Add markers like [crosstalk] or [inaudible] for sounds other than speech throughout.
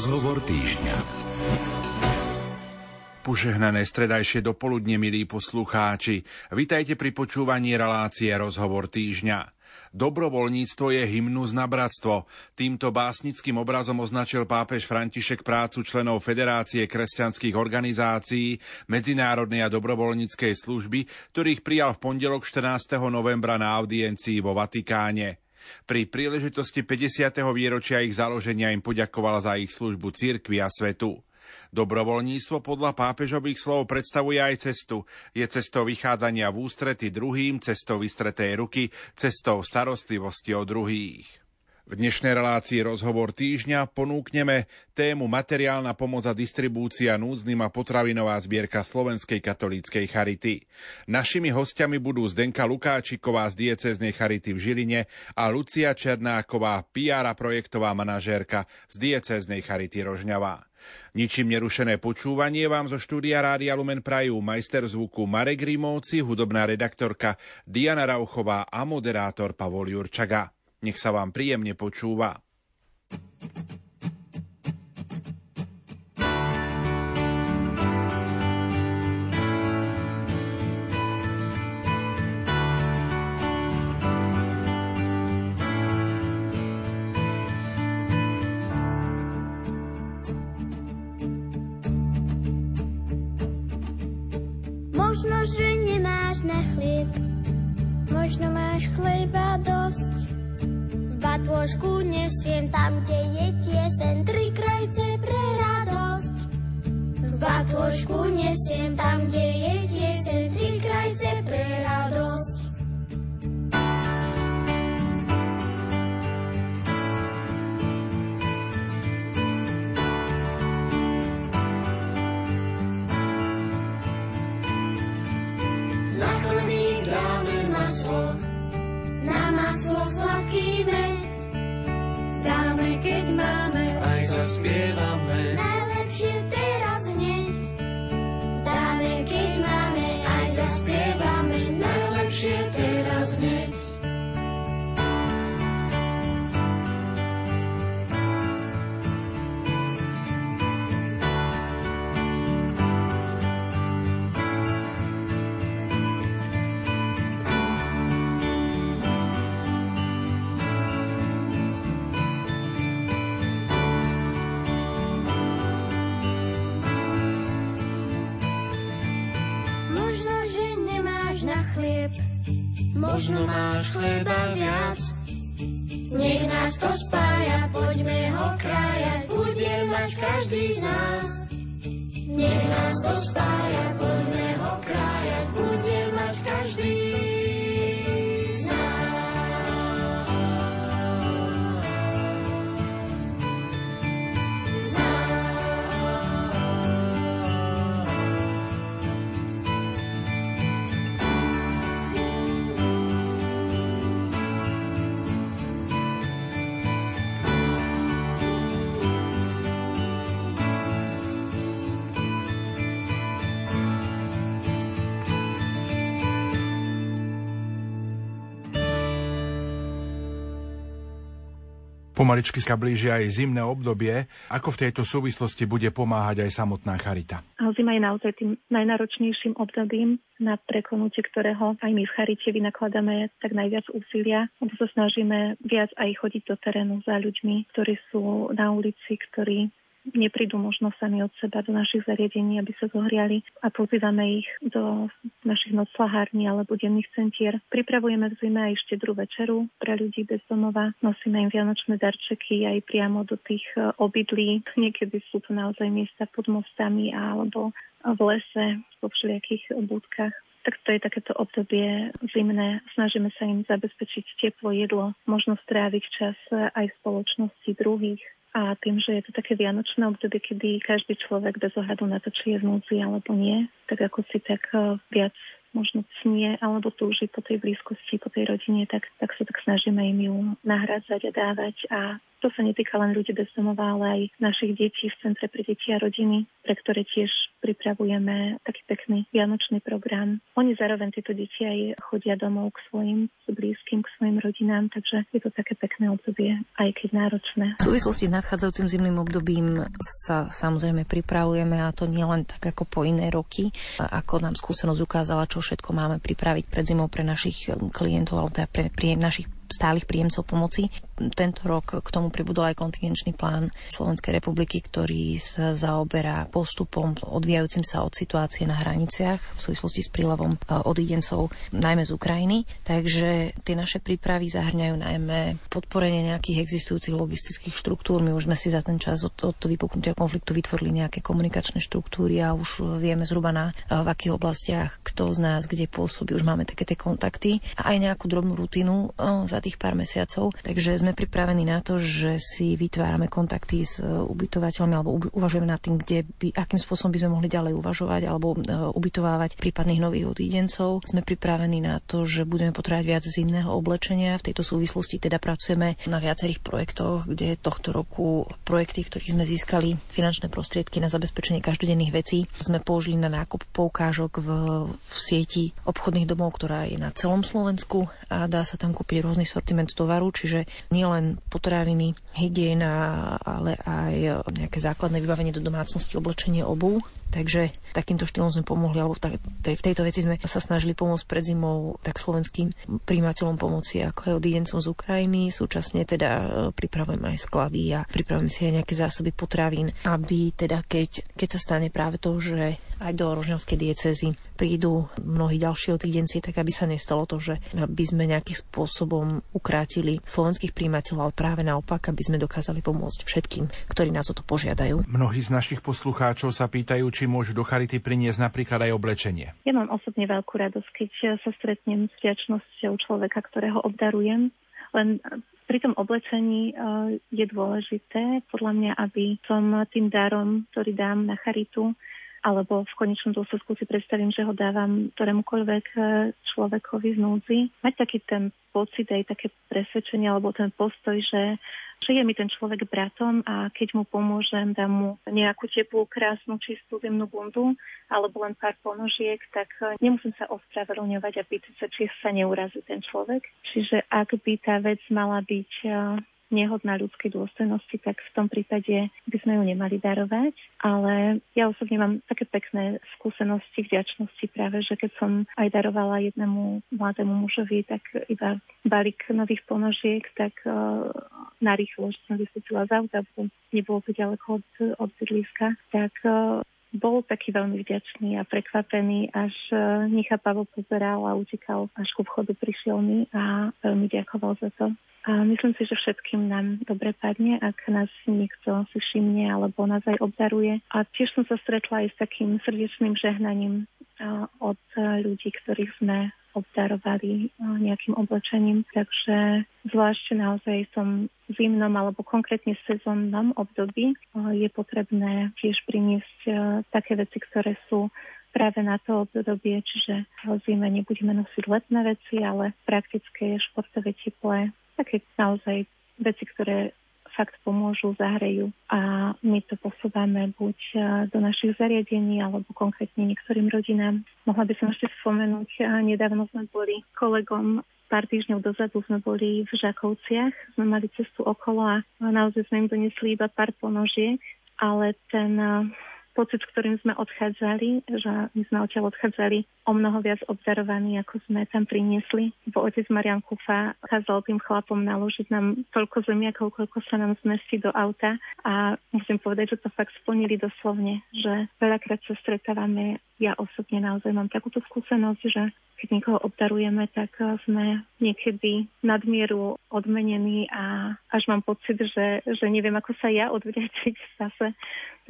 Rozhovor týždňa. Požehnané stredajšie dopoludne, milí poslucháči. Vitajte pri počúvaní relácie Rozhovor týždňa. Dobrovoľníctvo je hymnus na bratstvo. Týmto básnickým obrazom označil pápež František prácu členov Federácie kresťanských organizácií Medzinárodnej a dobrovoľníckej služby, ktorých prijal v pondelok 14. novembra na audiencii vo Vatikáne. Pri príležitosti 50. výročia ich založenia im poďakoval za ich službu cirkvi a svetu. Dobrovoľníctvo podľa pápežových slov predstavuje aj cestu. Je cestou vychádzania v ústrety druhým, cestou vystretej ruky, cestou starostlivosti o druhých. V dnešnej relácii rozhovor týždňa ponúkneme tému materiálna pomoc a distribúcia núdznym a potravinová zbierka Slovenskej katolíckej charity. Našimi hostiami budú Zdenka Lukáčiková z dieceznej charity v Žiline a Lucia Černáková, PR a projektová manažérka z dieceznej charity Rožňava. Ničím nerušené počúvanie vám zo štúdia Rádia Lumen Prajú majster zvuku Marek Rimovci, hudobná redaktorka Diana Rauchová a moderátor Pavol Jurčaga. Nech sa vám príjemne počúva. Možno, že nemáš na chlieb, možno máš chleba dosť. V batôžku nesiem tam, kde je tiesen, tri krajce pre radosť. V batôžku nesiem tam, kde je tiesen, tri krajce pre radosť. Možno máš chleba viac. Nech nás to spája, poďme ho krájať, bude mať každý z nás. Nech nás to spája, poďme ho krájať, bude mať každý z Pomaličky sa blíži aj zimné obdobie. Ako v tejto súvislosti bude pomáhať aj samotná charita? Zima je naozaj tým najnáročnejším obdobím, na preklonutie ktorého aj my v charite vynakladáme tak najviac úsilia, lebo sa snažíme viac aj chodiť do terénu za ľuďmi, ktorí sú na ulici, ktorí neprídu možno sami od seba do našich zariadení, aby sa zohriali a pozývame ich do našich noclahární alebo denných centier. Pripravujeme v zime aj štedrú večeru pre ľudí bez domova. Nosíme im vianočné darčeky aj priamo do tých e, obydlí. Niekedy sú to naozaj miesta pod mostami alebo v lese, vo všelijakých budkách tak to je takéto obdobie zimné. Snažíme sa im zabezpečiť teplo jedlo, možnosť stráviť čas aj v spoločnosti druhých. A tým, že je to také vianočné obdobie, kedy každý človek bez ohľadu na to, či je v núdzi alebo nie, tak ako si tak e, viac možno cnie alebo túži po tej blízkosti, po tej rodine, tak, tak sa tak snažíme im ju nahrádzať a dávať a to sa netýka len ľudí bez domova, ale aj našich detí v Centre pre deti a rodiny, pre ktoré tiež pripravujeme taký pekný vianočný program. Oni zároveň tieto deti aj chodia domov k svojim blízkym, k svojim rodinám, takže je to také pekné obdobie, aj keď náročné. V súvislosti s nadchádzajúcim zimným obdobím sa samozrejme pripravujeme a to nie len tak ako po iné roky, ako nám skúsenosť ukázala, čo všetko máme pripraviť pred zimou pre našich klientov alebo teda pre, pre našich stálych príjemcov pomoci. Tento rok k tomu pribudol aj kontingenčný plán Slovenskej republiky, ktorý sa zaoberá postupom odvíjajúcim sa od situácie na hraniciach v súvislosti s prílevom e, odidencov najmä z Ukrajiny. Takže tie naše prípravy zahrňajú najmä podporenie nejakých existujúcich logistických štruktúr. My už sme si za ten čas od, od vypuknutia konfliktu vytvorili nejaké komunikačné štruktúry a už vieme zhruba na e, v akých oblastiach kto z nás kde pôsobí. Už máme také tie kontakty a aj nejakú drobnú rutinu e, tých pár mesiacov. Takže sme pripravení na to, že si vytvárame kontakty s e, ubytovateľmi alebo uvažujeme nad tým, kde by, akým spôsobom by sme mohli ďalej uvažovať alebo e, ubytovávať prípadných nových odídencov. Sme pripravení na to, že budeme potrebovať viac zimného oblečenia. V tejto súvislosti teda pracujeme na viacerých projektoch, kde tohto roku projekty, v ktorých sme získali finančné prostriedky na zabezpečenie každodenných vecí, sme použili na nákup poukážok v, v sieti obchodných domov, ktorá je na celom Slovensku a dá sa tam kúpiť rôzny sortiment tovaru, čiže nielen potraviny, hygiena, ale aj nejaké základné vybavenie do domácnosti, oblečenie obu. Takže takýmto štýlom sme pomohli, alebo v, tej, v tejto veci sme sa snažili pomôcť pred zimou tak slovenským príjimateľom pomoci, ako aj odidencom z Ukrajiny. Súčasne teda e, pripravujeme aj sklady a pripravujeme si aj nejaké zásoby potravín, aby teda keď, keď sa stane práve to, že aj do Rožňovskej diecezy prídu mnohí ďalší odidenci, tak aby sa nestalo to, že by sme nejakým spôsobom ukrátili slovenských príjimateľov, ale práve naopak, aby sme dokázali pomôcť všetkým, ktorí nás o to požiadajú. Mnohí z našich poslucháčov sa pýtajú, či môžu do Charity priniesť napríklad aj oblečenie. Ja mám osobne veľkú radosť, keď sa stretnem s vďačnosťou človeka, ktorého obdarujem. Len pri tom oblečení eh, je dôležité, podľa mňa, aby som tým darom, ktorý dám na charitu, alebo v konečnom dôsledku si predstavím, že ho dávam ktorémukoľvek e, človekovi v núdzi. Mať taký ten pocit, aj také presvedčenie alebo ten postoj, že, že je mi ten človek bratom a keď mu pomôžem, dám mu nejakú teplú, krásnu, čistú zimnú bundu alebo len pár ponožiek, tak e, nemusím sa ospravedlňovať a pýtať sa, či sa neurazí ten človek. Čiže ak by tá vec mala byť e, nehodná ľudskej dôstojnosti, tak v tom prípade by sme ju nemali darovať. Ale ja osobne mám také pekné skúsenosti, vďačnosti práve, že keď som aj darovala jednému mladému mužovi, tak iba balík nových ponožiek, tak uh, narýchlo, že som vysvetila z auta, nebolo to ďaleko od, od bydliska, tak uh, bol taký veľmi vďačný a prekvapený, až uh, nechápavo pozeral a utekal, až ku vchodu prišiel mi a veľmi ďakoval za to. A myslím si, že všetkým nám dobre padne, ak nás niekto si všimne alebo nás aj obdaruje. A tiež som sa stretla aj s takým srdečným žehnaním od ľudí, ktorých sme obdarovali nejakým oblečením. Takže zvlášť naozaj v tom zimnom alebo konkrétne sezónnom období je potrebné tiež priniesť také veci, ktoré sú práve na to obdobie, čiže v zime nebudeme nosiť letné veci, ale praktické športové teplé také naozaj veci, ktoré fakt pomôžu, zahrejú a my to posúvame buď e, do našich zariadení alebo konkrétne niektorým rodinám. Mohla by som ešte spomenúť, e, nedávno sme boli kolegom pár týždňov dozadu sme boli v Žakovciach, sme mali cestu okolo a naozaj sme im donesli iba pár ponožiek, ale ten e, pocit, ktorým sme odchádzali, že my sme odtiaľ odchádzali o mnoho viac obdarovaní, ako sme tam priniesli. Bo otec Marian Kufa kázal tým chlapom naložiť nám toľko zemiakov, koľko sa nám zmestí do auta. A musím povedať, že to fakt splnili doslovne, že veľakrát sa stretávame, ja osobne naozaj mám takúto skúsenosť, že keď niekoho obdarujeme, tak sme niekedy nadmieru odmenení a až mám pocit, že, že neviem, ako sa ja odvďačiť zase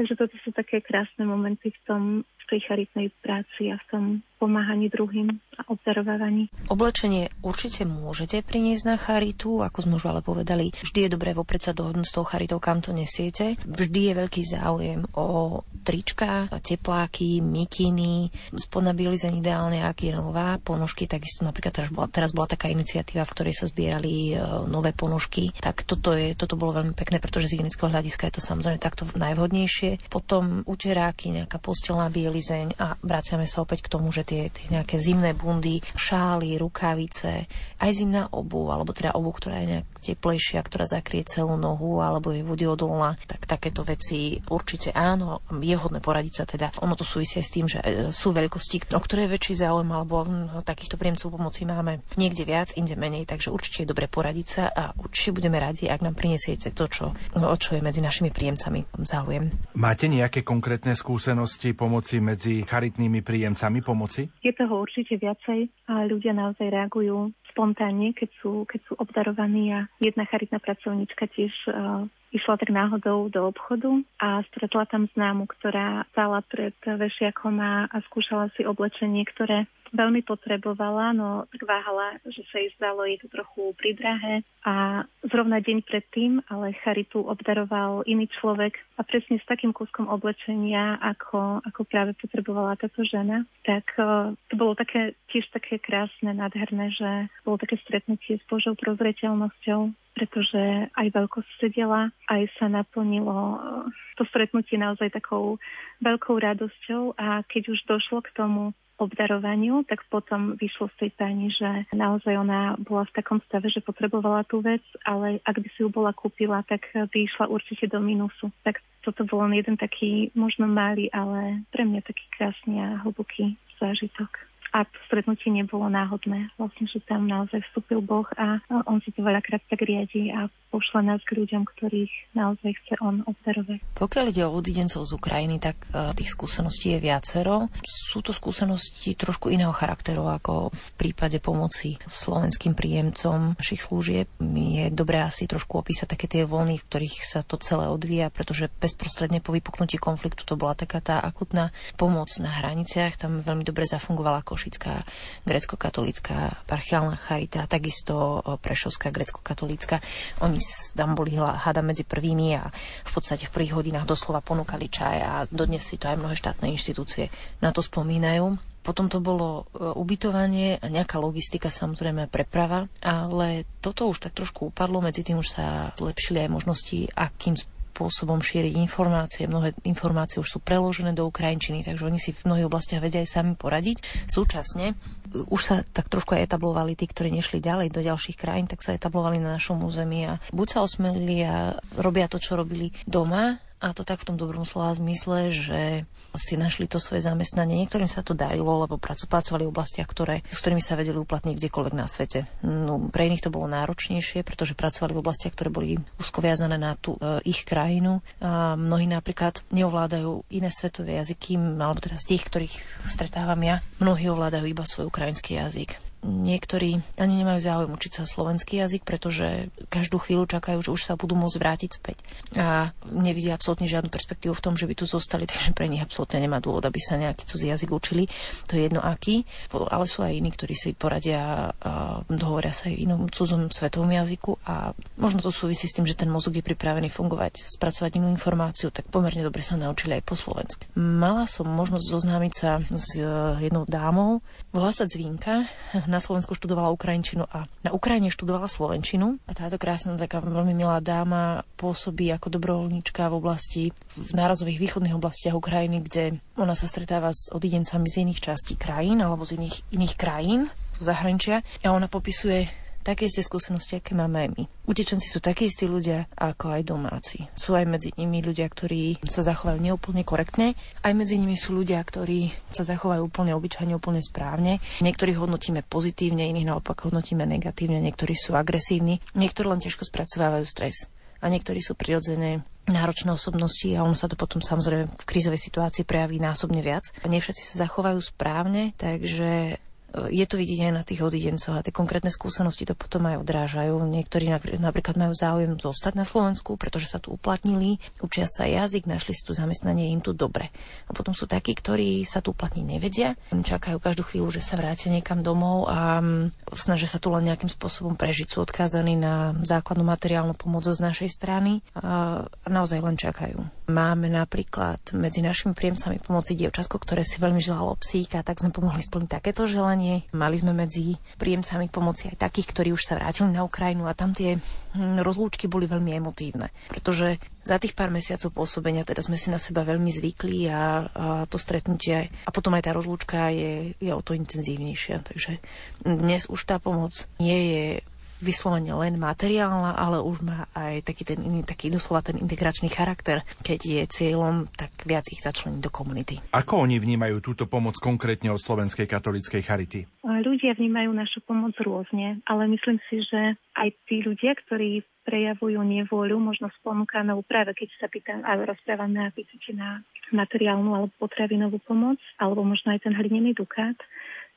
Takže toto sú také krásne momenty v tom, tej charitnej práci a v tom pomáhaní druhým a obdarovávaní. Oblečenie určite môžete priniesť na charitu, ako sme už ale povedali. Vždy je dobré vopred sa dohodnúť s tou charitou, kam to nesiete. Vždy je veľký záujem o trička, tepláky, mikiny, spodná bielizeň ideálne, ak je nová, ponožky, takisto napríklad teraz bola, teraz bola taká iniciatíva, v ktorej sa zbierali e, nové ponožky. Tak toto, je, toto bolo veľmi pekné, pretože z hygienického hľadiska je to samozrejme takto najvhodnejšie. Potom uteráky, nejaká postelná bielizeň a vraciame sa opäť k tomu, že tie, tie nejaké zimné bundy, šály, rukavice, aj zimná obu, alebo teda obu, ktorá je nejak teplejšia, ktorá zakrie celú nohu, alebo je vodeodolná, tak takéto veci určite áno, je hodné poradiť sa teda. Ono to súvisí aj s tým, že e, sú veľkosti, o ktoré je väčší záujem, alebo hm, takýchto príjemcov pomoci máme niekde viac, inde menej, takže určite je dobre poradiť sa a určite budeme radi, ak nám prinesiete to, čo, o čo je medzi našimi príjemcami záujem. Máte nejaké konkrétne skúsenosti pomoci medzi charitnými príjemcami pomoci? Je toho určite viacej a ľudia naozaj reagujú spontánne, keď sú, keď sú obdarovaní a jedna charitná pracovníčka tiež uh, išla tak náhodou do obchodu a stretla tam známu, ktorá stála pred vešiakom a, skúšala si oblečenie, ktoré veľmi potrebovala, no tak váhala, že sa jej zdalo, je to trochu pridrahé. A zrovna deň predtým, ale Charitu obdaroval iný človek a presne s takým kúskom oblečenia, ako, ako práve potrebovala táto žena, tak uh, to bolo také, tiež také krásne, nádherné, že bolo také stretnutie s Božou prozreteľnosťou pretože aj veľkosť sedela, aj sa naplnilo eh, to stretnutie naozaj takou veľkou radosťou a keď už došlo k tomu obdarovaniu, tak potom vyšlo z tej pani, že naozaj ona bola v takom stave, že potrebovala tú vec, ale ak by si ju bola kúpila, tak by išla určite do minusu. Tak toto bol len jeden taký možno malý, ale pre mňa taký krásny a hlboký zážitok a to stretnutie nebolo náhodné. Vlastne, že tam naozaj vstúpil Boh a on si to veľakrát tak riadi a pošle nás k ľuďom, ktorých naozaj chce on obdarovať. Pokiaľ ide o odidencov z Ukrajiny, tak uh, tých skúseností je viacero. Sú to skúsenosti trošku iného charakteru ako v prípade pomoci slovenským príjemcom našich služieb. Je dobré asi trošku opísať také tie vlny, v ktorých sa to celé odvíja, pretože bezprostredne po vypuknutí konfliktu to bola taká tá akutná pomoc na hraniciach. Tam veľmi dobre zafungovala ako Košická grecko-katolická parchiálna charita, takisto Prešovská grecko-katolická. Oni tam boli hada medzi prvými a v podstate v prvých hodinách doslova ponúkali čaj a dodnes si to aj mnohé štátne inštitúcie na to spomínajú. Potom to bolo e, ubytovanie a nejaká logistika, samozrejme preprava, ale toto už tak trošku upadlo, medzi tým už sa zlepšili aj možnosti, akým spôsobom šíriť informácie. Mnohé informácie už sú preložené do ukrajinčiny, takže oni si v mnohých oblastiach vedia aj sami poradiť. Súčasne už sa tak trošku aj etablovali tí, ktorí nešli ďalej do ďalších krajín, tak sa etablovali na našom území a buď sa osmelili a robia to, čo robili doma, a to tak v tom dobrom slova zmysle, že si našli to svoje zamestnanie. Niektorým sa to darilo, lebo pracovali v oblastiach, ktoré, s ktorými sa vedeli uplatniť kdekoľvek na svete. No, pre iných to bolo náročnejšie, pretože pracovali v oblastiach, ktoré boli úzko viazané na tú e, ich krajinu. A mnohí napríklad neovládajú iné svetové jazyky, alebo teda z tých, ktorých stretávam ja, mnohí ovládajú iba svoj ukrajinský jazyk niektorí ani nemajú záujem učiť sa slovenský jazyk, pretože každú chvíľu čakajú, že už sa budú môcť vrátiť späť. A nevidia absolútne žiadnu perspektívu v tom, že by tu zostali, [laughs] takže pre nich absolútne nemá dôvod, aby sa nejaký cudzí jazyk učili. To je jedno aký. Ale sú aj iní, ktorí si poradia a dohovoria sa aj inom cudzom svetovom jazyku a možno to súvisí s tým, že ten mozog je pripravený fungovať, spracovať inú informáciu, tak pomerne dobre sa naučili aj po slovensky. Mala som možnosť zoznámiť sa s e, jednou dámou, volá sa Zvínka, na Slovensku študovala Ukrajinčinu a na Ukrajine študovala Slovenčinu. A táto krásna, taká veľmi milá dáma pôsobí ako dobrovoľníčka v oblasti, v nárazových východných oblastiach Ukrajiny, kde ona sa stretáva s odidencami z iných častí krajín alebo z iných, iných krajín zo zahraničia. A ona popisuje také isté skúsenosti, aké máme aj my. Utečenci sú takí istí ľudia, ako aj domáci. Sú aj medzi nimi ľudia, ktorí sa zachovajú neúplne korektne, aj medzi nimi sú ľudia, ktorí sa zachovajú úplne obyčajne, úplne správne. Niektorých hodnotíme pozitívne, iných naopak hodnotíme negatívne, niektorí sú agresívni, niektorí len ťažko spracovávajú stres a niektorí sú prirodzené náročné osobnosti a ono sa to potom samozrejme v krízovej situácii prejaví násobne viac. Nie všetci sa zachovajú správne, takže je to vidieť aj na tých odidencoch a tie konkrétne skúsenosti to potom aj odrážajú. Niektorí napríklad majú záujem zostať na Slovensku, pretože sa tu uplatnili, učia sa jazyk, našli si tu zamestnanie, im tu dobre. A potom sú takí, ktorí sa tu uplatniť nevedia, čakajú každú chvíľu, že sa vrátia niekam domov a mm, snažia sa tu len nejakým spôsobom prežiť. Sú odkázaní na základnú materiálnu pomoc z našej strany a naozaj len čakajú. Máme napríklad medzi našimi príjemcami pomoci dievčatko, ktoré si veľmi želalo psíka, tak sme pomohli splniť takéto želanie vzdelanie. Mali sme medzi príjemcami pomoci aj takých, ktorí už sa vrátili na Ukrajinu a tam tie hm, rozlúčky boli veľmi emotívne. Pretože za tých pár mesiacov pôsobenia teda sme si na seba veľmi zvykli a, a to stretnutie a potom aj tá rozlúčka je, je o to intenzívnejšia. Takže dnes už tá pomoc nie je vyslovene len materiálna, ale už má aj taký ten iný, taký doslova ten integračný charakter, keď je cieľom tak viac ich začleniť do komunity. Ako oni vnímajú túto pomoc konkrétne od Slovenskej katolíckej charity? Ľudia vnímajú našu pomoc rôzne, ale myslím si, že aj tí ľudia, ktorí prejavujú nevôľu, možno s ponukanou práve keď sa pýtam a rozprávame a pýtate na materiálnu alebo potravinovú pomoc, alebo možno aj ten hlinený dukát,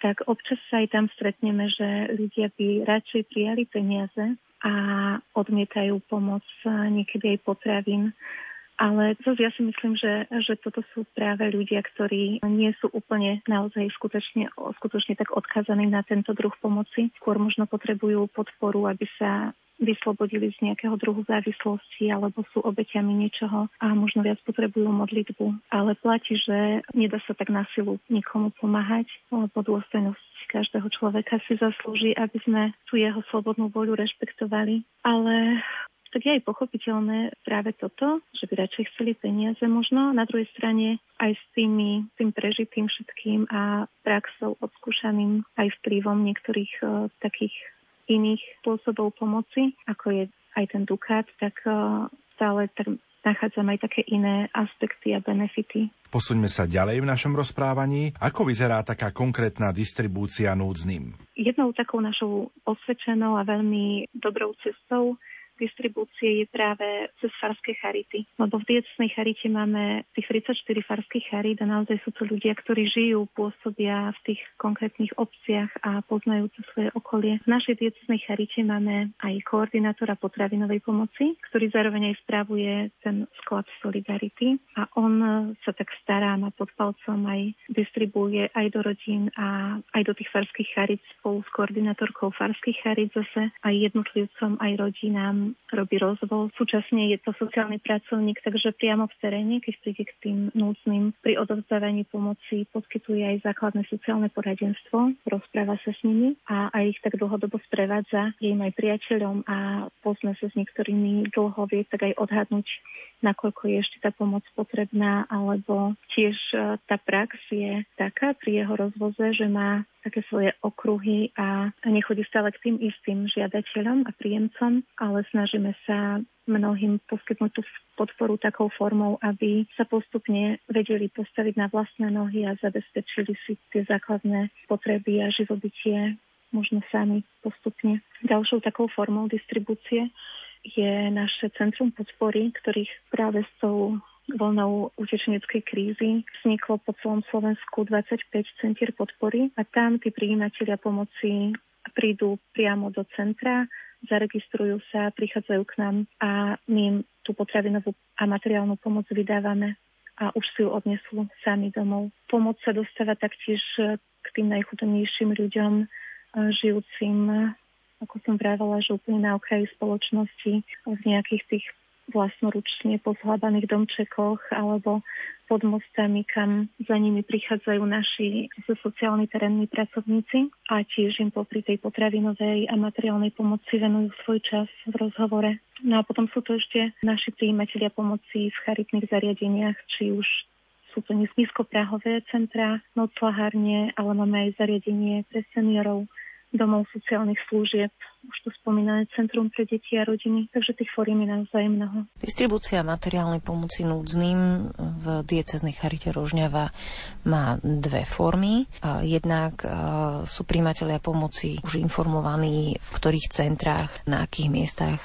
tak občas sa aj tam stretneme, že ľudia by radšej prijali peniaze a odmietajú pomoc niekedy aj potravín. Ale zase ja si myslím, že, že toto sú práve ľudia, ktorí nie sú úplne naozaj skutočne, skutočne tak odkazaní na tento druh pomoci. Skôr možno potrebujú podporu, aby sa vyslobodili z nejakého druhu závislosti alebo sú obeťami niečoho a možno viac potrebujú modlitbu. Ale platí, že nedá sa tak na silu nikomu pomáhať, lebo dôstojnosť každého človeka si zaslúži, aby sme tú jeho slobodnú voľu rešpektovali. Ale tak je aj pochopiteľné práve toto, že by radšej chceli peniaze možno. Na druhej strane aj s tými, tým prežitým všetkým a praxou odskúšaným aj vplyvom niektorých uh, takých iných spôsobov pomoci, ako je aj ten dukát, tak eh, stále nachádzam aj také iné aspekty a benefity. Posuňme sa ďalej v našom rozprávaní. Ako vyzerá taká konkrétna distribúcia núdznym? Jednou takou našou osvedčenou a veľmi dobrou cestou distribúcie je práve cez farské charity. Lebo v diecesnej charite máme tých 34 farských charit a naozaj sú to ľudia, ktorí žijú, pôsobia v tých konkrétnych obciach a poznajú to svoje okolie. V našej diecesnej charite máme aj koordinátora potravinovej pomoci, ktorý zároveň aj správuje ten sklad Solidarity a on sa tak stará, má pod palcom aj distribuje aj do rodín a aj do tých farských charit spolu s koordinátorkou farských charit zase aj jednotlivcom, aj rodinám robí rozvoj. Súčasne je to sociálny pracovník, takže priamo v teréne, keď príde k tým núdznym pri odovzdávaní pomoci, poskytuje aj základné sociálne poradenstvo, rozpráva sa s nimi a aj ich tak dlhodobo sprevádza, je im aj priateľom a pozná sa s niektorými dlho, vie tak aj odhadnúť, nakoľko je ešte tá pomoc potrebná, alebo tiež e, tá prax je taká pri jeho rozvoze, že má také svoje okruhy a nechodí stále k tým istým žiadateľom a príjemcom, ale snažíme sa mnohým poskytnúť tú podporu takou formou, aby sa postupne vedeli postaviť na vlastné nohy a zabezpečili si tie základné potreby a živobytie možno sami postupne. Ďalšou takou formou distribúcie je naše centrum podpory, ktorých práve s tou voľnou utečeneckej krízy vzniklo po celom Slovensku 25 centier podpory a tam tí prijímatelia pomoci prídu priamo do centra, zaregistrujú sa, prichádzajú k nám a my im tú potravinovú a materiálnu pomoc vydávame a už si ju odnesú sami domov. Pomoc sa dostáva taktiež k tým najchudobnejším ľuďom, žijúcim ako som vravela, že úplne na okraji spoločnosti v nejakých tých vlastnoručne pozhľadaných domčekoch alebo pod mostami, kam za nimi prichádzajú naši sociálni terénni pracovníci a tiež im popri tej potravinovej a materiálnej pomoci venujú svoj čas v rozhovore. No a potom sú to ešte naši príjimatelia pomoci v charitných zariadeniach, či už sú to nízkoprahové centra, noclahárne, ale máme aj zariadenie pre seniorov, domov sociálnych služieb, už to spomínané Centrum pre deti a rodiny, takže tých fóriem je naozaj mnoho. Distribúcia materiálnej pomoci núdznym v dieceznej charite Rožňava má dve formy. Jednak sú príjmatelia pomoci už informovaní, v ktorých centrách, na akých miestach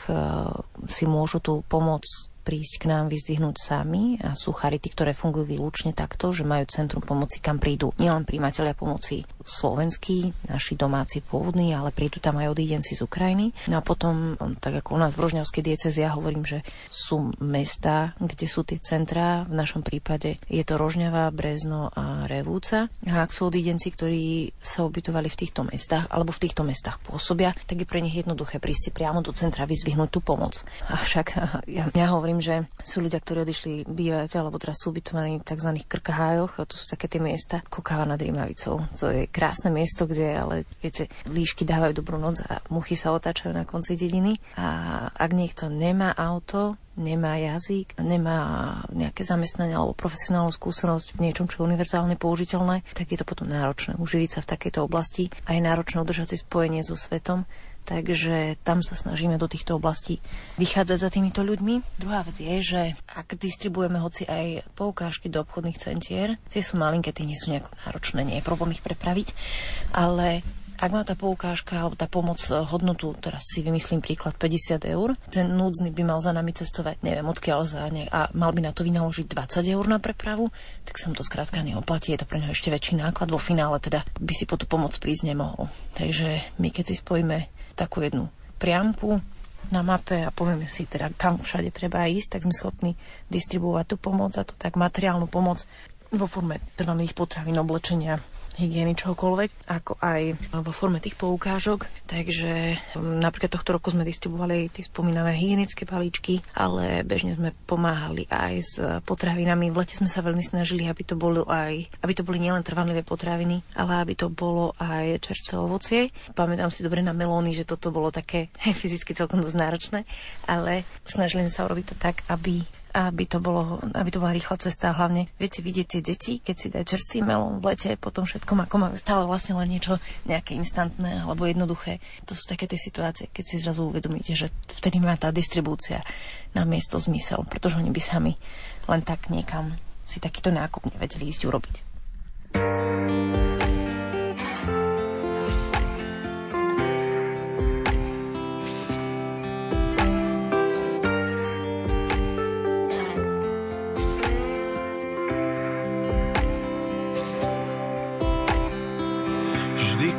si môžu tú pomoc prísť k nám vyzdvihnúť sami a sú charity, ktoré fungujú výlučne takto, že majú centrum pomoci, kam prídu nielen príjmatelia pomoci slovenskí, naši domáci pôvodní, ale prídu tam aj odídenci z Ukrajiny. No a potom, tak ako u nás v Rožňavskej diecezi, ja hovorím, že sú mesta, kde sú tie centrá. V našom prípade je to Rožňava, Brezno a Revúca. A ak sú odídenci, ktorí sa ubytovali v týchto mestách alebo v týchto mestách pôsobia, tak je pre nich jednoduché prísť priamo do centra vyzvihnúť tú pomoc. Avšak [laughs] ja, ja hovorím, že sú ľudia, ktorí odišli bývať alebo teraz sú ubytovaní v tzv. krkahájoch, to sú také tie miesta, Kokáva nad Rímavicou. To je krásne miesto, kde ale viete, líšky dávajú dobrú noc a muchy sa otáčajú na konci dediny. A ak niekto nemá auto, nemá jazyk, nemá nejaké zamestnanie alebo profesionálnu skúsenosť v niečom, čo je univerzálne použiteľné, tak je to potom náročné uživiť sa v takejto oblasti a je náročné udržať si spojenie so svetom. Takže tam sa snažíme do týchto oblastí vychádzať za týmito ľuďmi. Druhá vec je, že ak distribuujeme hoci aj poukážky do obchodných centier, tie sú malinké, tie nie sú nejako náročné, nie je problém ich prepraviť, ale ak má tá poukážka alebo tá pomoc eh, hodnotu, teraz si vymyslím príklad 50 eur, ten núdzny by mal za nami cestovať, neviem odkiaľ za ne, a mal by na to vynaložiť 20 eur na prepravu, tak sa mu to skrátka neoplatí, je to pre neho ešte väčší náklad, vo finále teda by si po tú pomoc prísť nemohol. Takže my keď si spojíme takú jednu priamku, na mape a povieme si teda, kam všade treba ísť, tak sme schopní distribuovať tú pomoc a to tak materiálnu pomoc vo forme trvaných potravín, oblečenia, hygieny čokoľvek, ako aj vo forme tých poukážok. Takže mm, napríklad tohto roku sme distribuovali tie spomínané hygienické balíčky, ale bežne sme pomáhali aj s potravinami. V lete sme sa veľmi snažili, aby to bolo aj, aby to boli nielen trvanlivé potraviny, ale aby to bolo aj čerstvé ovocie. Pamätám si dobre na melóny, že toto bolo také [laughs] fyzicky celkom dosť náročné, ale snažili sme sa urobiť to tak, aby aby to, bolo, aby to bola rýchla cesta. Hlavne, viete, vidieť tie deti, keď si dajú čerstvý melón v lete, potom všetko ako majú stále vlastne len niečo nejaké instantné alebo jednoduché. To sú také tie situácie, keď si zrazu uvedomíte, že vtedy má tá distribúcia na miesto zmysel, pretože oni by sami len tak niekam si takýto nákup nevedeli ísť urobiť.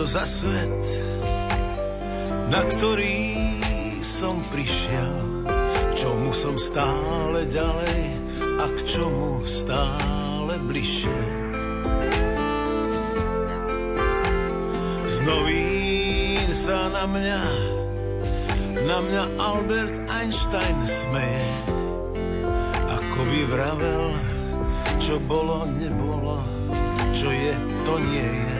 To za svet, na ktorý som prišiel, čomu som stále ďalej a k čomu stále bližšie. Z novín sa na mňa, na mňa Albert Einstein smeje, ako by vravel, čo bolo, nebolo, čo je, to nie je.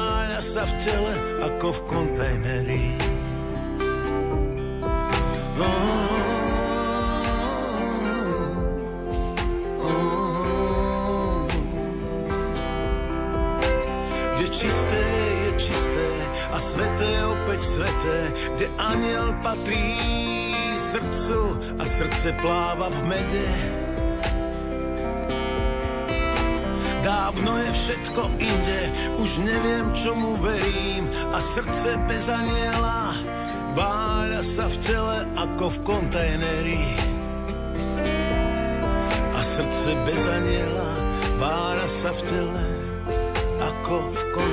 sa v tele ako v kontajneri. Oh, oh, oh. Kde čisté je čisté a sveté opäť sveté, kde aniel patrí srdcu a srdce pláva v mede. Dávno je všetko inde, už neviem, čomu verím a srdce bez aniela váľa sa v tele ako v kontajneri. A srdce bez aniela váľa sa v tele ako v kontajneri.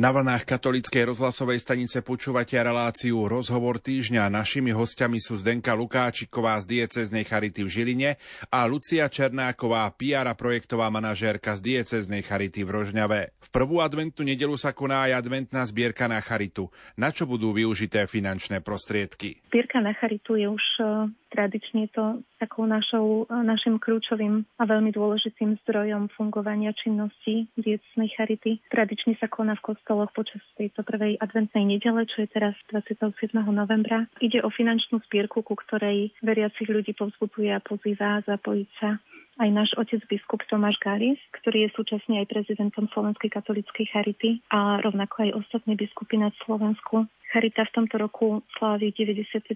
Na vlnách katolíckej rozhlasovej stanice počúvate reláciu Rozhovor týždňa. Našimi hostiami sú Zdenka Lukáčiková z dieceznej Charity v Žiline a Lucia Černáková, PR a projektová manažérka z dieceznej Charity v Rožňave. V prvú adventnú nedelu sa koná aj adventná zbierka na Charitu. Na čo budú využité finančné prostriedky? Zbierka na Charitu je už tradične to takou našou, našim kľúčovým a veľmi dôležitým zdrojom fungovania činnosti diecnej charity. Tradične sa koná v kostoloch počas tejto prvej adventnej nedele, čo je teraz 27. novembra. Ide o finančnú spierku, ku ktorej veriacich ľudí povzbuduje a pozýva zapojiť sa aj náš otec biskup Tomáš Galis, ktorý je súčasne aj prezidentom Slovenskej katolíckej charity a rovnako aj ostatní biskupy na Slovensku. Charita v tomto roku slávi 95.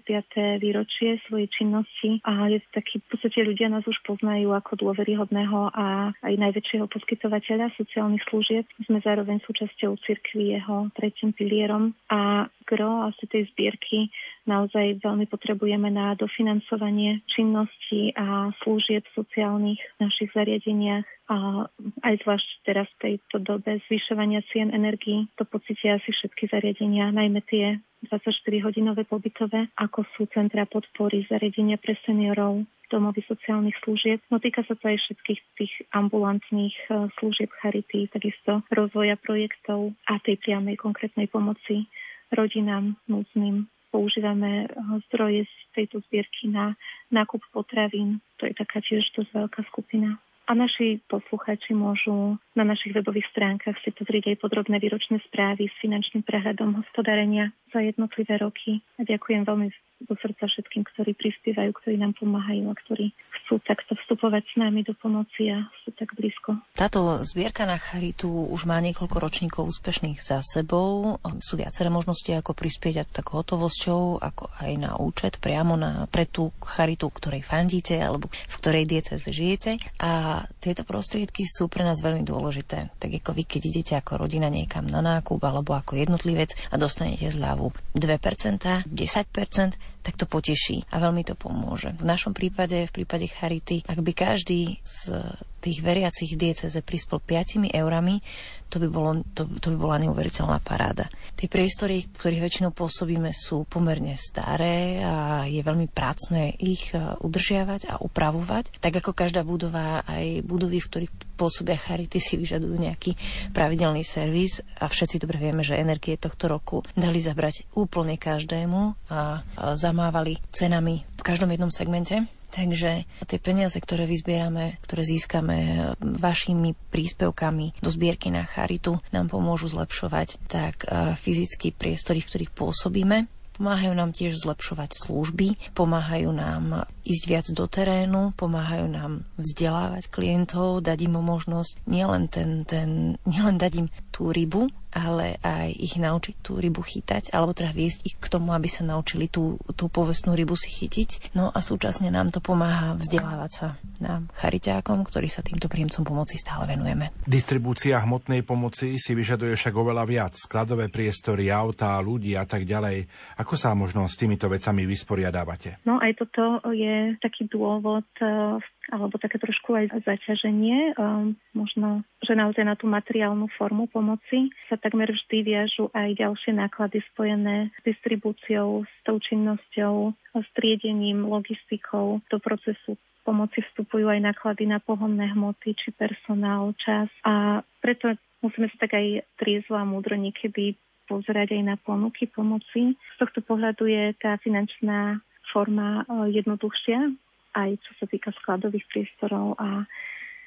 výročie svojej činnosti a je taký, v podstate ľudia nás už poznajú ako dôveryhodného a aj najväčšieho poskytovateľa sociálnych služieb. Sme zároveň súčasťou cirkvi jeho tretím pilierom a gro asi tej zbierky naozaj veľmi potrebujeme na dofinancovanie činností a služieb sociálnych v našich zariadeniach a aj zvlášť teraz v tejto dobe zvyšovania cien energií to pocítia asi všetky zariadenia, najmä tie 24-hodinové pobytové, ako sú centra podpory, zariadenia pre seniorov, domovy sociálnych služieb. No týka sa to aj všetkých tých ambulantných e, služieb charity, takisto rozvoja projektov a tej priamej konkrétnej pomoci rodinám núdznym používame eh, zdroje z tejto zbierky na nákup potravín. To je taká tiež dosť veľká skupina. A naši poslucháči môžu na našich webových stránkach si pozrieť aj podrobné výročné správy s finančným prehľadom hospodárenia za jednotlivé roky. A ďakujem veľmi do srdca všetkým, ktorí prispievajú, ktorí nám pomáhajú a ktorí chcú takto vstupovať s nami do pomoci a sú tak blízko. Táto zbierka na charitu už má niekoľko ročníkov úspešných za sebou. Sú viaceré možnosti, ako prispieť tak hotovosťou, ako aj na účet priamo na, pre tú charitu, ktorej fandíte alebo v ktorej dieceze žijete. A tieto prostriedky sú pre nás veľmi dôležité. Tak ako vy, keď idete ako rodina niekam na nákup alebo ako jednotlivec a dostanete zľavu 2%, 10%, tak to poteší a veľmi to pomôže. V našom prípade, v prípade Charity, ak by každý z tých veriacich v dieceze prispel 5 eurami, to by, bolo, to, to by bola neuveriteľná paráda. Tie priestory, v ktorých väčšinou pôsobíme, sú pomerne staré a je veľmi prácne ich e, udržiavať a upravovať. Tak ako každá budova, aj budovy, v ktorých pôsobia charity, si vyžadujú nejaký pravidelný servis a všetci dobre vieme, že energie tohto roku dali zabrať úplne každému a zamávali cenami v každom jednom segmente. Takže tie peniaze, ktoré vyzbierame, ktoré získame vašimi príspevkami do zbierky na charitu, nám pomôžu zlepšovať tak e, fyzický priestory, v ktorých pôsobíme, Pomáhajú nám tiež zlepšovať služby, pomáhajú nám ísť viac do terénu, pomáhajú nám vzdelávať klientov, dať im možnosť nielen, ten, ten, nielen dať im tú rybu, ale aj ich naučiť tú rybu chytať, alebo teda viesť ich k tomu, aby sa naučili tú, tú povestnú rybu si chytiť. No a súčasne nám to pomáha vzdelávať sa nám, chariťákom, ktorí sa týmto príjemcom pomoci stále venujeme. Distribúcia hmotnej pomoci si vyžaduje však oveľa viac. Skladové priestory, autá, ľudí a tak ďalej. Ako sa možno s týmito vecami vysporiadávate? No aj toto je taký dôvod v eh, alebo také trošku aj zaťaženie. Um, možno, že naozaj na tú materiálnu formu pomoci sa takmer vždy viažu aj ďalšie náklady spojené s distribúciou, s tou činnosťou, s triedením, logistikou. Do procesu pomoci vstupujú aj náklady na pohonné hmoty či personál, čas. A preto musíme sa tak aj triezvo a múdro niekedy pozerať aj na ponuky pomoci. Z tohto pohľadu je tá finančná forma e, jednoduchšia, aj čo sa týka skladových priestorov a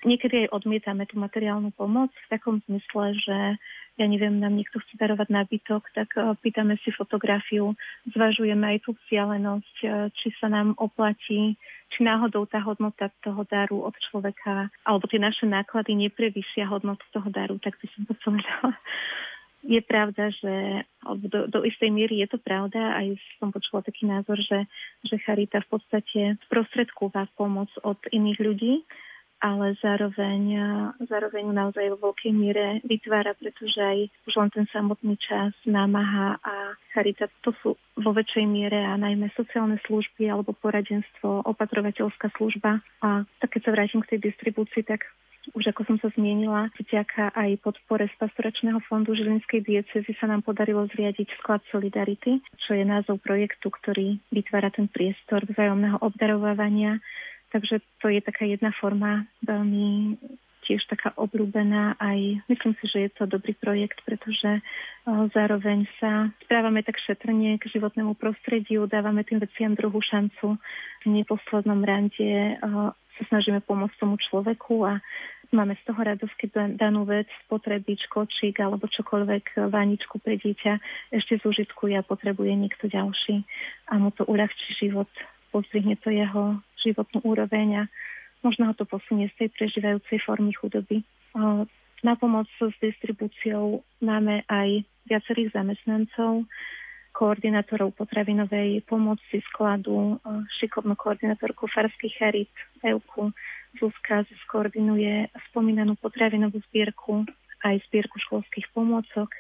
Niekedy aj odmietame tú materiálnu pomoc v takom zmysle, že ja neviem, nám niekto chce darovať nábytok, tak uh, pýtame si fotografiu, zvažujeme aj tú vzdialenosť, uh, či sa nám oplatí, či náhodou tá hodnota toho daru od človeka, alebo tie naše náklady neprevyšia hodnotu toho daru, tak by som to povedala. Je pravda, že do, do istej miery je to pravda, aj som počula taký názor, že, že Charita v podstate sprostredkúva pomoc od iných ľudí, ale zároveň, zároveň naozaj vo veľkej miere vytvára, pretože aj už len ten samotný čas, námaha a charita, to sú vo väčšej miere a najmä sociálne služby alebo poradenstvo, opatrovateľská služba. A tak keď sa vrátim k tej distribúcii, tak už ako som sa zmienila, vďaka aj podpore z pastoračného fondu Žilinskej diecezy sa nám podarilo zriadiť sklad Solidarity, čo je názov projektu, ktorý vytvára ten priestor vzájomného obdarovávania Takže to je taká jedna forma veľmi tiež taká obľúbená aj, myslím si, že je to dobrý projekt, pretože zároveň sa správame tak šetrne k životnému prostrediu, dávame tým veciam druhú šancu. V neposlednom rande sa snažíme pomôcť tomu človeku a máme z toho radosť, keď danú vec, potrebič, kočík alebo čokoľvek, vaničku pre dieťa ešte zúžitkuje a potrebuje niekto ďalší a mu to uľahčí život, pozdvihne to jeho životnú úroveň a možno ho to posunie z tej prežívajúcej formy chudoby. Na pomoc s distribúciou máme aj viacerých zamestnancov, koordinátorov potravinovej pomoci skladu, šikovnú koordinátorku Farských charit, EUKU. Zuzka skoordinuje spomínanú potravinovú zbierku, aj zbierku školských pomôcok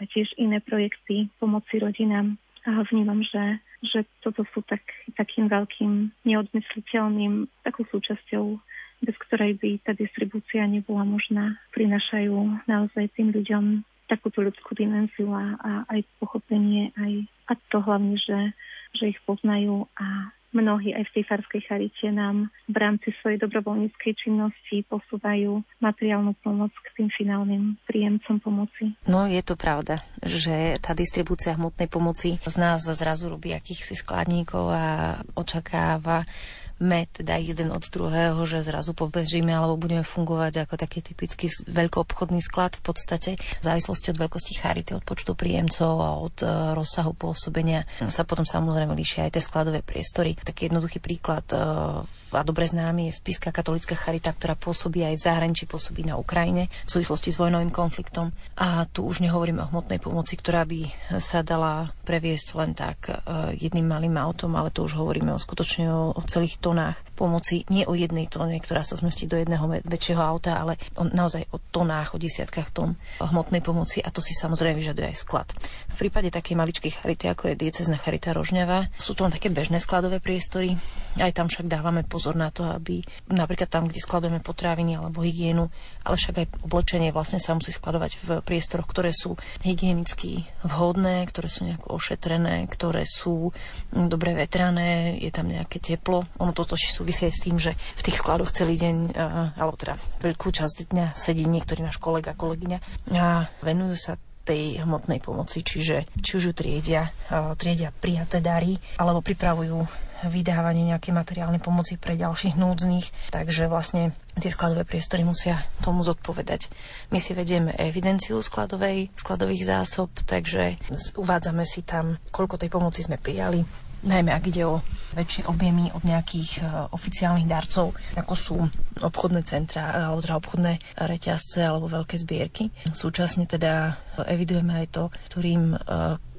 a tiež iné projekty pomoci rodinám. A vnímam, že že toto sú tak, takým veľkým neodmysliteľným, takou súčasťou, bez ktorej by tá distribúcia nebola možná. Prinašajú naozaj tým ľuďom takúto ľudskú dimenziu a, a aj pochopenie, aj, a to hlavne, že, že ich poznajú a Mnohí aj v tej farskej charite nám v rámci svojej dobrovoľníckej činnosti posúvajú materiálnu pomoc k tým finálnym príjemcom pomoci. No je to pravda, že tá distribúcia hmotnej pomoci z nás zrazu robí akýchsi skladníkov a očakáva med, teda jeden od druhého, že zrazu pobežíme alebo budeme fungovať ako taký typický veľkoobchodný sklad v podstate. V závislosti od veľkosti charity, od počtu príjemcov a od uh, rozsahu pôsobenia sa potom samozrejme líšia aj tie skladové priestory. Taký jednoduchý príklad uh, a dobre známy je Spiska katolická charita, ktorá pôsobí aj v zahraničí, pôsobí na Ukrajine v súvislosti s vojnovým konfliktom. A tu už nehovoríme o hmotnej pomoci, ktorá by sa dala previesť len tak uh, jedným malým autom, ale tu už hovoríme o skutočne o, o celých to tonách pomoci, nie o jednej tóne, ktorá sa zmestí do jedného väčšieho auta, ale o, naozaj o tonách, o desiatkách tón hmotnej pomoci a to si samozrejme vyžaduje aj sklad. V prípade takej maličkej charity, ako je diecezna charita Rožňava, sú to len také bežné skladové priestory, aj tam však dávame pozor na to, aby napríklad tam, kde skladujeme potraviny alebo hygienu, ale však aj oblečenie vlastne sa musí skladovať v priestoroch, ktoré sú hygienicky vhodné, ktoré sú nejako ošetrené, ktoré sú mm, dobre vetrané, je tam nejaké teplo. Ono toto súvisí s tým, že v tých skladoch celý deň, alebo teda veľkú časť dňa sedí niektorý náš kolega, kolegyňa a venujú sa tej hmotnej pomoci, čiže či už ju triedia, triedia prijaté dary, alebo pripravujú vydávanie nejakej materiálnej pomoci pre ďalších núdznych, takže vlastne tie skladové priestory musia tomu zodpovedať. My si vedieme evidenciu skladovej, skladových zásob, takže uvádzame si tam, koľko tej pomoci sme prijali, najmä ak ide o väčšie objemy od nejakých e, oficiálnych darcov, ako sú obchodné centra, alebo teda obchodné reťazce alebo veľké zbierky. Súčasne teda evidujeme aj to, ktorým e,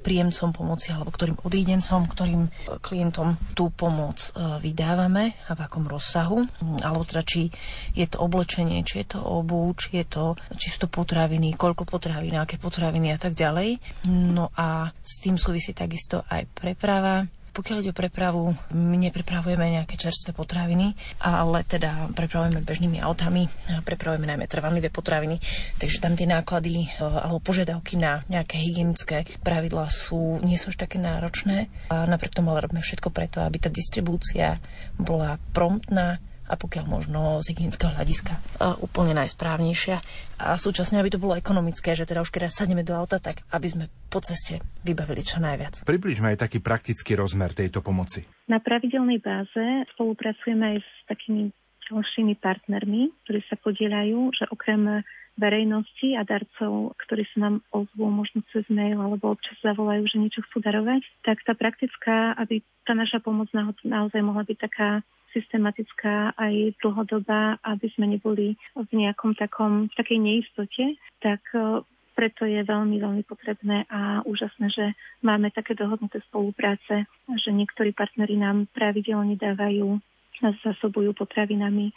príjemcom pomoci alebo ktorým odídencom, ktorým e, klientom tú pomoc vydávame a v akom rozsahu, alebo teda či je to oblečenie, či je to obu, či je to čisto potraviny, koľko potravín, aké potraviny a tak ďalej. No a s tým súvisí takisto aj preprava, pokiaľ ide o prepravu, my neprepravujeme nejaké čerstvé potraviny, ale teda prepravujeme bežnými autami, prepravujeme najmä trvanlivé potraviny, takže tam tie náklady e, alebo požiadavky na nejaké hygienické pravidlá sú, nie sú až také náročné. A napriek tomu ale robíme všetko preto, aby tá distribúcia bola promptná, a pokiaľ možno z hygienického hľadiska úplne najsprávnejšia. A súčasne, aby to bolo ekonomické, že teda už keď sadneme do auta, tak aby sme po ceste vybavili čo najviac. Približme aj taký praktický rozmer tejto pomoci. Na pravidelnej báze spolupracujeme aj s takými ďalšími partnermi, ktorí sa podielajú, že okrem verejnosti a darcov, ktorí sa nám ozvú možno cez mail alebo občas zavolajú, že niečo chcú darovať, tak tá praktická, aby tá naša pomoc naozaj mohla byť taká systematická aj dlhodobá, aby sme neboli v nejakom takom, takej neistote, tak e, preto je veľmi, veľmi potrebné a úžasné, že máme také dohodnuté spolupráce, že niektorí partneri nám pravidelne dávajú zasobujú potravinami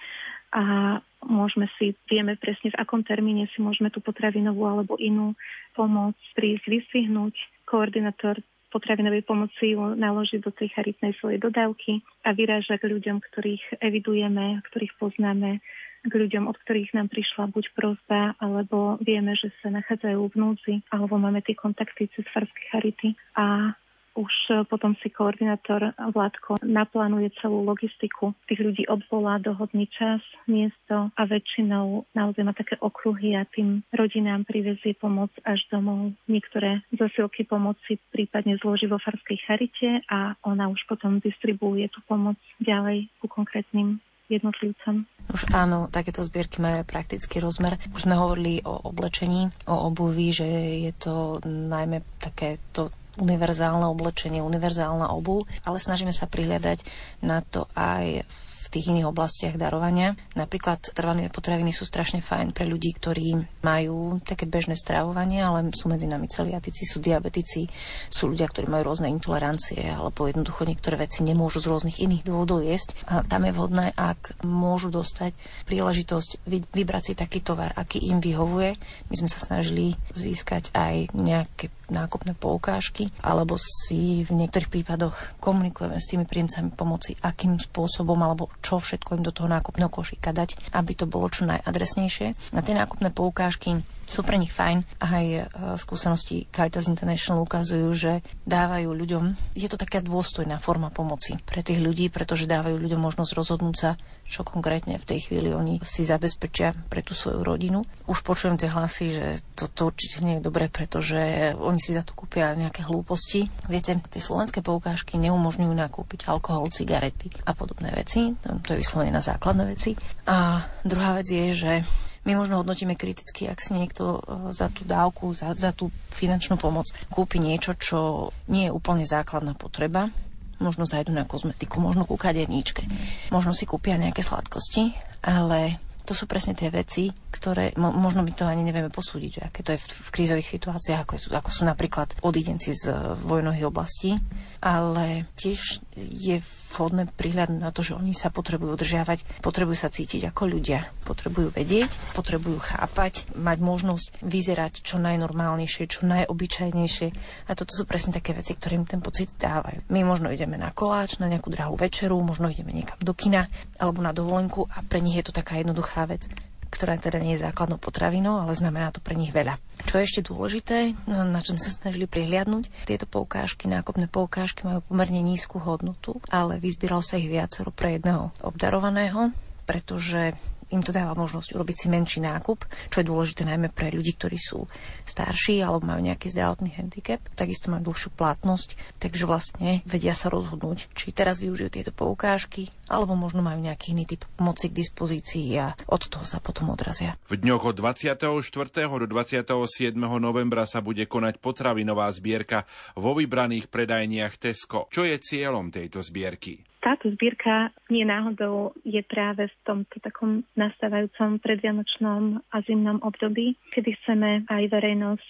a môžeme si, vieme presne v akom termíne si môžeme tú potravinovú alebo inú pomoc prísť vysvihnúť. Koordinátor potravinovej pomoci ju naložiť do tej charitnej svojej dodávky a vyráža k ľuďom, ktorých evidujeme, ktorých poznáme, k ľuďom, od ktorých nám prišla buď prozba, alebo vieme, že sa nachádzajú v núdzi, alebo máme tie kontakty cez farské charity a už e, potom si koordinátor Vládko naplánuje celú logistiku. Tých ľudí obvolá dohodný čas, miesto a väčšinou naozaj má také okruhy a tým rodinám privezie pomoc až domov. Niektoré zasilky pomoci prípadne zloží vo farskej charite a ona už potom distribuuje tú pomoc ďalej ku konkrétnym jednotlivcom. Už áno, takéto zbierky majú praktický rozmer. Už sme hovorili o oblečení, o obuvi, že je to najmä také to univerzálne oblečenie, univerzálna obu, ale snažíme sa prihľadať na to aj tých iných oblastiach darovania. Napríklad trvané potraviny sú strašne fajn pre ľudí, ktorí majú také bežné stravovanie, ale sú medzi nami celiatici, sú diabetici, sú ľudia, ktorí majú rôzne intolerancie alebo jednoducho niektoré veci nemôžu z rôznych iných dôvodov jesť. A tam je vhodné, ak môžu dostať príležitosť vybrať si taký tovar, aký im vyhovuje. My sme sa snažili získať aj nejaké nákupné poukážky, alebo si v niektorých prípadoch komunikujeme s tými príjemcami pomoci, akým spôsobom alebo čo všetko im do toho nákupného košíka dať, aby to bolo čo najadresnejšie. Na tie nákupné poukážky sú pre nich fajn. Aj e, skúsenosti Caritas International ukazujú, že dávajú ľuďom, je to taká dôstojná forma pomoci pre tých ľudí, pretože dávajú ľuďom možnosť rozhodnúť sa, čo konkrétne v tej chvíli oni si zabezpečia pre tú svoju rodinu. Už počujem tie hlasy, že toto to určite nie je dobré, pretože oni si za to kúpia nejaké hlúposti. Viete, tie slovenské poukážky neumožňujú nakúpiť alkohol, cigarety a podobné veci. To je vyslovene na základné veci. A druhá vec je, že my možno hodnotíme kriticky, ak si niekto e, za tú dávku, za, za tú finančnú pomoc kúpi niečo, čo nie je úplne základná potreba, možno zajdu na kozmetiku, možno ku kaderníčke, možno si kúpia nejaké sladkosti, ale to sú presne tie veci, ktoré mo- možno by to ani nevieme posúdiť, že aké to je v, v krízových situáciách, ako sú, ako sú napríklad odídenci z uh, vojnových oblastí, ale tiež je vhodné prihľadnúť na to, že oni sa potrebujú udržiavať, potrebujú sa cítiť ako ľudia, potrebujú vedieť, potrebujú chápať, mať možnosť vyzerať čo najnormálnejšie, čo najobyčajnejšie. A toto sú presne také veci, ktorým ten pocit dávajú. My možno ideme na koláč, na nejakú drahú večeru, možno ideme niekam do kina alebo na dovolenku a pre nich je to taká jednoduchá vec ktorá teda nie je základnou potravinou, ale znamená to pre nich veľa. Čo je ešte dôležité, na čom sa snažili prihliadnúť, tieto poukážky, nákupné poukážky majú pomerne nízku hodnotu, ale vyzbieralo sa ich viacero pre jedného obdarovaného, pretože im to dáva možnosť urobiť si menší nákup, čo je dôležité najmä pre ľudí, ktorí sú starší alebo majú nejaký zdravotný handicap, takisto majú dlhšiu platnosť, takže vlastne vedia sa rozhodnúť, či teraz využijú tieto poukážky, alebo možno majú nejaký iný typ pomoci k dispozícii a od toho sa potom odrazia. V dňoch od 24. do 27. novembra sa bude konať potravinová zbierka vo vybraných predajniach Tesco. Čo je cieľom tejto zbierky? Táto zbierka nie náhodou je práve v tomto takom nastávajúcom predvianočnom a zimnom období, kedy chceme aj verejnosť,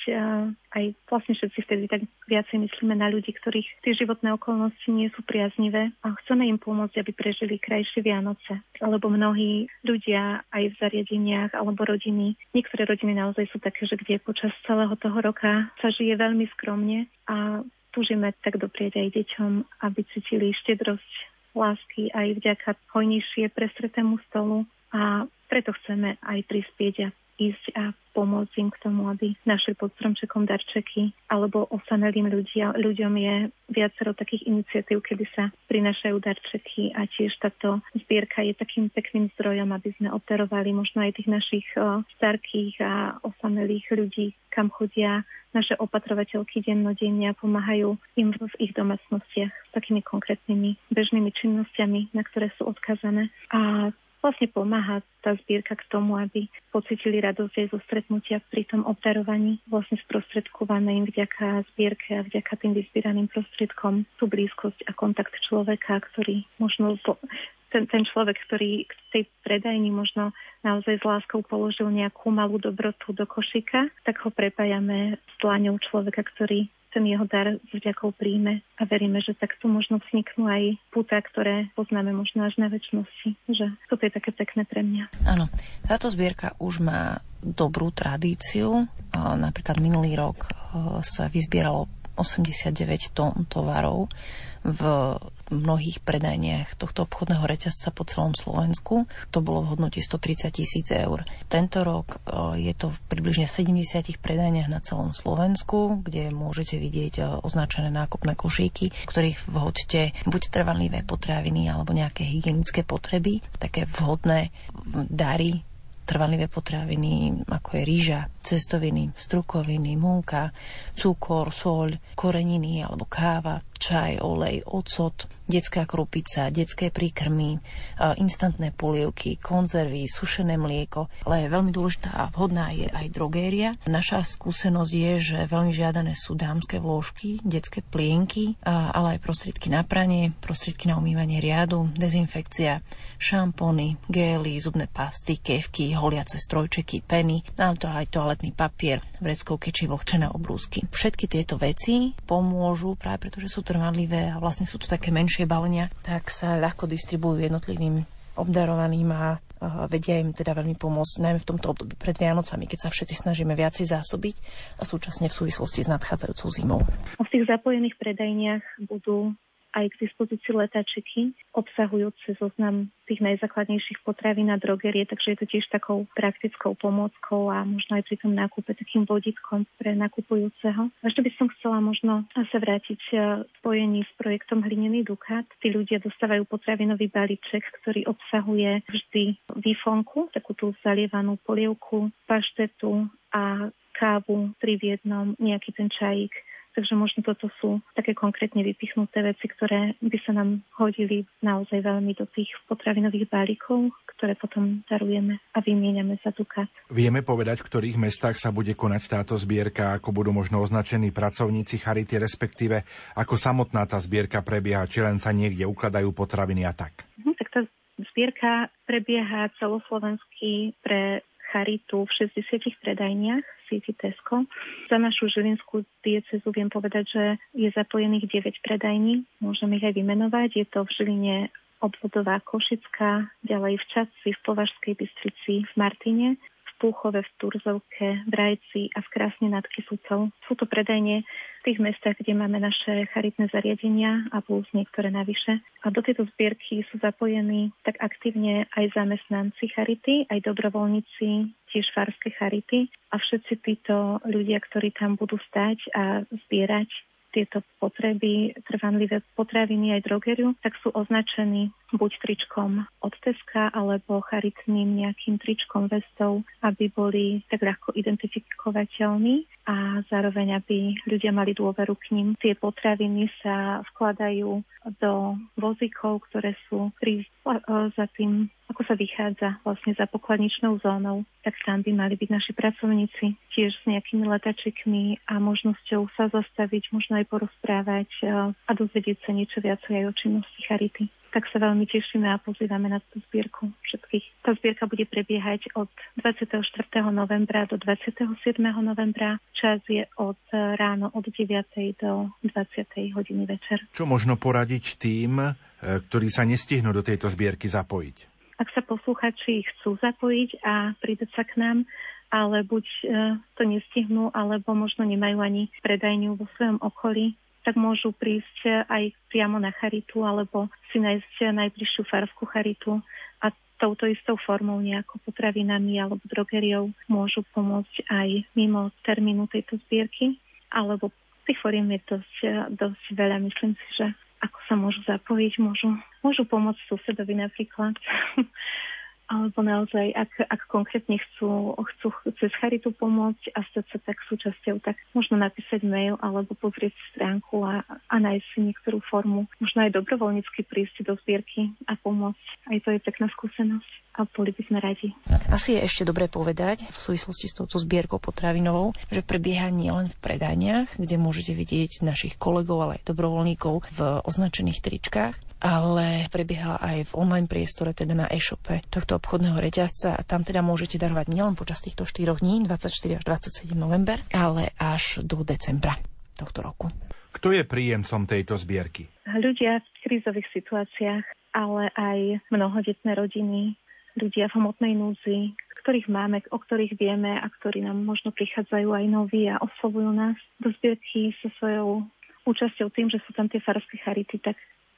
aj vlastne všetci vtedy tak viacej myslíme na ľudí, ktorých tie životné okolnosti nie sú priaznivé a chceme im pomôcť, aby prežili krajšie Vianoce. Lebo mnohí ľudia aj v zariadeniach alebo rodiny, niektoré rodiny naozaj sú také, že kde počas celého toho roka sa žije veľmi skromne a túžime tak doprieť aj deťom, aby cítili štedrosť lásky aj vďaka hojnejšie prestretému stolu a preto chceme aj prispieť a ísť a pomôcť im k tomu, aby našli pod stromčekom darčeky, alebo osamelým ľudia, ľuďom je viacero takých iniciatív, kedy sa prinašajú darčeky a tiež táto zbierka je takým pekným zdrojom, aby sme operovali možno aj tých našich starkých a osamelých ľudí, kam chodia naše opatrovateľky dennodenne a pomáhajú im v ich domácnostiach s takými konkrétnymi bežnými činnosťami, na ktoré sú odkazané. A vlastne pomáha tá zbierka k tomu, aby pocitili radosť aj zo stretnutia pri tom obdarovaní, vlastne sprostredkované vďaka zbierke a vďaka tým vyzbieraným prostriedkom tú blízkosť a kontakt človeka, ktorý možno ten, ten človek, ktorý k tej predajni možno naozaj s láskou položil nejakú malú dobrotu do košíka, tak ho prepájame s dlaňou človeka, ktorý ten jeho dar s vďakou príjme a veríme, že takto možno vzniknú aj puta, ktoré poznáme možno až na väčšnosti. Že toto je také pekné pre mňa. Áno, táto zbierka už má dobrú tradíciu. Napríklad minulý rok sa vyzbieralo 89 tón tovarov v mnohých predajniach tohto obchodného reťazca po celom Slovensku. To bolo v hodnote 130 tisíc eur. Tento rok e, je to v približne 70 predajniach na celom Slovensku, kde môžete vidieť e, označené nákupné košíky, ktorých vhodte buď trvanlivé potraviny alebo nejaké hygienické potreby, také vhodné dary trvanlivé potraviny, ako je rýža, cestoviny, strukoviny, múka, cukor, soľ, koreniny alebo káva, čaj, olej, ocot, detská krupica, detské príkrmy, instantné polievky, konzervy, sušené mlieko. Ale veľmi dôležitá a vhodná je aj drogéria. Naša skúsenosť je, že veľmi žiadané sú dámske vložky, detské plienky, ale aj prostriedky na pranie, prostriedky na umývanie riadu, dezinfekcia, šampóny, gély, zubné pasty, kevky, holiace strojčeky, peny, ale to aj toaletný papier, vreckovky či vlhčené obrúsky. Všetky tieto veci pomôžu práve preto, že sú trvanlivé a vlastne sú to také menšie balenia, tak sa ľahko distribujú jednotlivým obdarovaným a vedia im teda veľmi pomôcť, najmä v tomto období pred Vianocami, keď sa všetci snažíme viacej zásobiť a súčasne v súvislosti s nadchádzajúcou zimou. V tých zapojených predajniach budú aj k dispozícii letáčiky obsahujúce zoznam tých najzákladnejších potravín a drogerie, takže je to tiež takou praktickou pomôckou a možno aj pri tom nákupe takým vodítkom pre nakupujúceho. Ešte by som chcela možno sa vrátiť v e, spojení s projektom Hlinený Dukát. Tí ľudia dostávajú potravinový balíček, ktorý obsahuje vždy výfonku, takú tú zalievanú polievku, paštetu a kávu, tri v jednom, nejaký ten čajík Takže možno toto sú také konkrétne vypichnuté veci, ktoré by sa nám hodili naozaj veľmi do tých potravinových balíkov, ktoré potom darujeme a vymieňame za dukát. Vieme povedať, v ktorých mestách sa bude konať táto zbierka, ako budú možno označení pracovníci Charity, respektíve ako samotná tá zbierka prebieha, či len sa niekde ukladajú potraviny a tak? Mhm, tak tá zbierka prebieha celoslovenský pre Charitu v 60 predajniach v síti Tesco. Za našu žilinskú diecezu viem povedať, že je zapojených 9 predajní. Môžem ich aj vymenovať. Je to v Žiline obvodová Košická, ďalej v Čadci, v Považskej Bystrici, v Martine, Púchove, v Turzovke, v Rajci a v Krásne nad Kysucou. Sú to predajne v tých mestách, kde máme naše charitné zariadenia a plus niektoré navyše. A do tejto zbierky sú zapojení tak aktívne aj zamestnanci charity, aj dobrovoľníci tiež farské charity a všetci títo ľudia, ktorí tam budú stať a zbierať tieto potreby, trvanlivé potraviny aj drogeriu, tak sú označení buď tričkom od Teska alebo charitným nejakým tričkom vestou, aby boli tak ľahko identifikovateľní a zároveň, aby ľudia mali dôveru k ním. Tie potraviny sa vkladajú do vozíkov, ktoré sú pri, za tým ako sa vychádza vlastne za pokladničnou zónou, tak tam by mali byť naši pracovníci tiež s nejakými letačikmi a možnosťou sa zastaviť, možno aj porozprávať e, a dozvedieť sa niečo viacej aj o činnosti Charity tak sa veľmi tešíme a pozývame na tú zbierku všetkých. Tá zbierka bude prebiehať od 24. novembra do 27. novembra. Čas je od ráno od 9. do 20. hodiny večer. Čo možno poradiť tým, ktorí sa nestihnú do tejto zbierky zapojiť? ak sa posluchači chcú zapojiť a pridať sa k nám, ale buď e, to nestihnú, alebo možno nemajú ani predajňu vo svojom okolí, tak môžu prísť aj priamo na charitu alebo si nájsť najbližšiu farskú charitu a touto istou formou nejako potravinami alebo drogeriou môžu pomôcť aj mimo termínu tejto zbierky alebo tých foriem je dosť, dosť veľa. Myslím si, že ako sa môžu zapojiť, môžu, môžu pomôcť susedovi napríklad. [laughs] alebo naozaj, ak, ak konkrétne chcú, chcú cez charitu pomôcť a stať sa tak súčasťou, tak možno napísať mail alebo pozrieť stránku a, a nájsť si niektorú formu. Možno aj dobrovoľnícky prísť do zbierky a pomôcť. Aj to je pekná skúsenosť a boli by sme radi. Asi je ešte dobre povedať v súvislosti s touto zbierkou potravinovou, že prebieha nielen v predajniach, kde môžete vidieť našich kolegov, ale aj dobrovoľníkov v označených tričkách, ale prebiehala aj v online priestore, teda na e-shope tohto obchodného reťazca a tam teda môžete darovať nielen počas týchto 4 dní, 24 až 27 november, ale až do decembra tohto roku. Kto je príjemcom tejto zbierky? Ľudia v krízových situáciách, ale aj mnohodetné rodiny, ľudia v hmotnej núdzi, ktorých máme, o ktorých vieme a ktorí nám možno prichádzajú aj noví a oslovujú nás do zbierky so svojou účasťou tým, že sú tam tie farské charity, tak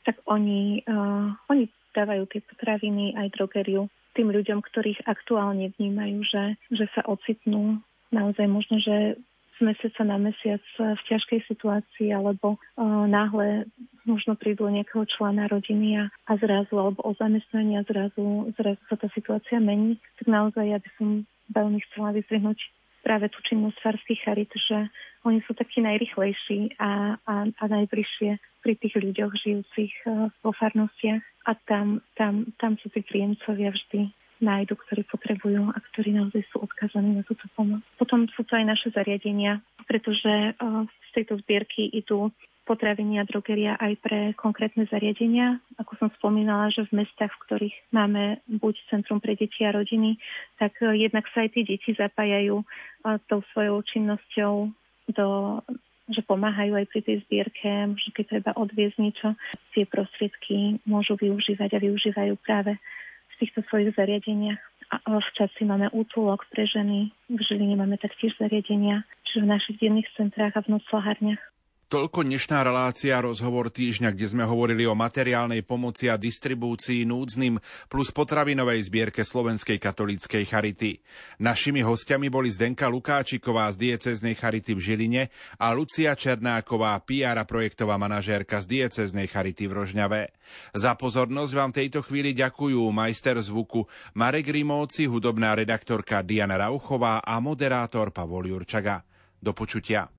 tak oni, uh, oni dávajú tie potraviny aj drogeriu tým ľuďom, ktorých aktuálne vnímajú, že, že sa ocitnú naozaj možno, že z mesiaca na mesiac v ťažkej situácii alebo uh, náhle možno prídu nejakého člena rodiny a, a zrazu alebo o zamestnanie a zrazu, zrazu sa tá situácia mení, tak naozaj ja by som veľmi chcela vyzvihnúť práve tú činnosť farských charit, že oni sú takí najrychlejší a, a, a najbližšie pri tých ľuďoch žijúcich uh, vo farnostiach a tam, tam, tam sú tí príjemcovia vždy nájdu, ktorí potrebujú a ktorí naozaj sú odkazaní na túto pomoc. Potom sú to aj naše zariadenia, pretože uh, z tejto zbierky idú potraviny a drogeria aj pre konkrétne zariadenia. Ako som spomínala, že v mestách, v ktorých máme buď Centrum pre deti a rodiny, tak uh, jednak sa aj tí deti zapájajú tou svojou činnosťou do že pomáhajú aj pri tej zbierke, možno keď treba odviezť niečo, tie prostriedky môžu využívať a využívajú práve v týchto svojich zariadeniach. A v časti máme útulok pre ženy, v Žiline máme taktiež zariadenia, čiže v našich denných centrách a v noclahárniach. Toľko dnešná relácia rozhovor týždňa, kde sme hovorili o materiálnej pomoci a distribúcii núdznym plus potravinovej zbierke Slovenskej katolíckej charity. Našimi hostiami boli Zdenka Lukáčiková z dieceznej charity v Žiline a Lucia Černáková, PR a projektová manažérka z dieceznej charity v Rožňave. Za pozornosť vám tejto chvíli ďakujú majster zvuku Marek Rimóci, hudobná redaktorka Diana Rauchová a moderátor Pavol Jurčaga. Do počutia.